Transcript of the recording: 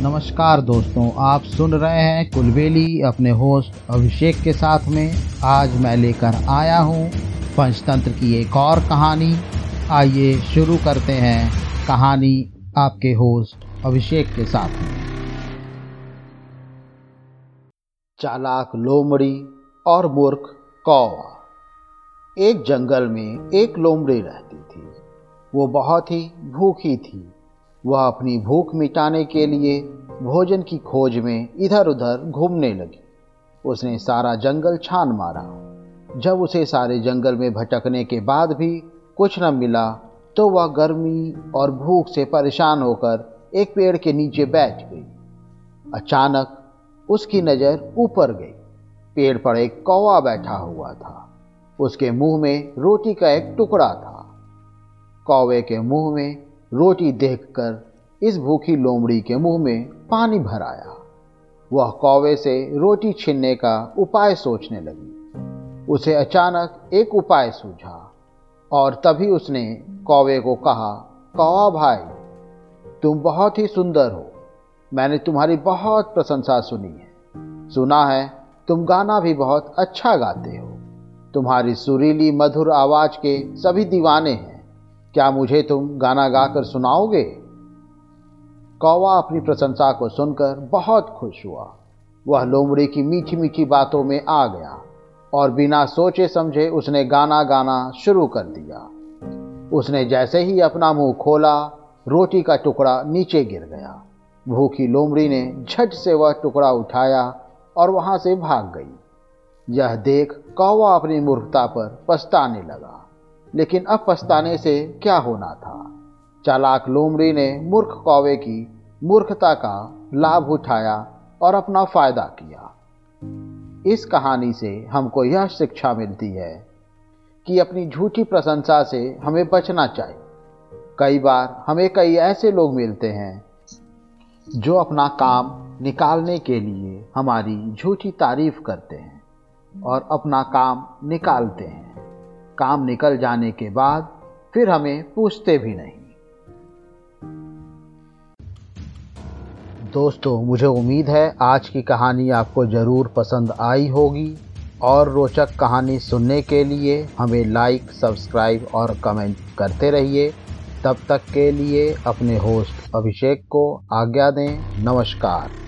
नमस्कार दोस्तों, आप सुन रहे हैं कुलबेली अपने होस्ट अभिषेक के साथ में। आज मैं लेकर आया हूँ पंचतंत्र की एक और कहानी। आइए शुरू करते हैं कहानी आपके होस्ट अभिषेक के साथ में। चालाक, लोमड़ी और मूर्ख कौवा। एक जंगल में एक लोमड़ी रहती थी। वो बहुत ही भूखी थी। वह अपनी भूख मिटाने के लिए भोजन की खोज में इधर उधर घूमने लगी। उसने सारा जंगल छान मारा। जब उसे सारे जंगल में भटकने के बाद भी कुछ न मिला तो वह गर्मी और भूख से परेशान होकर एक पेड़ के नीचे बैठ गई। अचानक उसकी नज़र ऊपर गई। पेड़ पर एक कौवा बैठा हुआ था। उसके मुँह में रोटी का एक टुकड़ा था। कौवे के मुँह में रोटी देखकर इस भूखी लोमड़ी के मुँह में पानी भर आया। वह कौवे से रोटी छीनने का उपाय सोचने लगी। उसे अचानक एक उपाय सूझा और तभी उसने कौवे को कहा, कौवा भाई, तुम बहुत ही सुंदर हो। मैंने तुम्हारी बहुत प्रशंसा सुनी है। सुना है तुम गाना भी बहुत अच्छा गाते हो। तुम्हारी सुरीली मधुर आवाज़ के सभी दीवाने हैं। क्या मुझे तुम गाना गाकर सुनाओगे? कौवा अपनी प्रशंसा को सुनकर बहुत खुश हुआ। वह लोमड़ी की मीठी मीठी बातों में आ गया और बिना सोचे समझे उसने गाना गाना शुरू कर दिया। उसने जैसे ही अपना मुँह खोला, रोटी का टुकड़ा नीचे गिर गया। भूखी लोमड़ी ने झट से वह टुकड़ा उठाया और वहाँ से भाग गई। यह देख कौवा अपनी मूर्खता पर पछताने लगा। लेकिन अब पछताने से क्या होना था? चालाक लोमड़ी ने मूर्ख कौवे की मूर्खता का लाभ उठाया और अपना फ़ायदा किया। इस कहानी से हमको यह शिक्षा मिलती है कि अपनी झूठी प्रशंसा से हमें बचना चाहिए। कई बार हमें कई ऐसे लोग मिलते हैं जो अपना काम निकालने के लिए हमारी झूठी तारीफ़ करते हैं और अपना काम निकालते हैं। काम निकल जाने के बाद फिर हमें पूछते भी नहीं। दोस्तों, मुझे उम्मीद है आज की कहानी आपको ज़रूर पसंद आई होगी और रोचक कहानी सुनने के लिए हमें लाइक सब्सक्राइब और कमेंट करते रहिए। तब तक के लिए अपने होस्ट अभिषेक को आज्ञा दें। नमस्कार।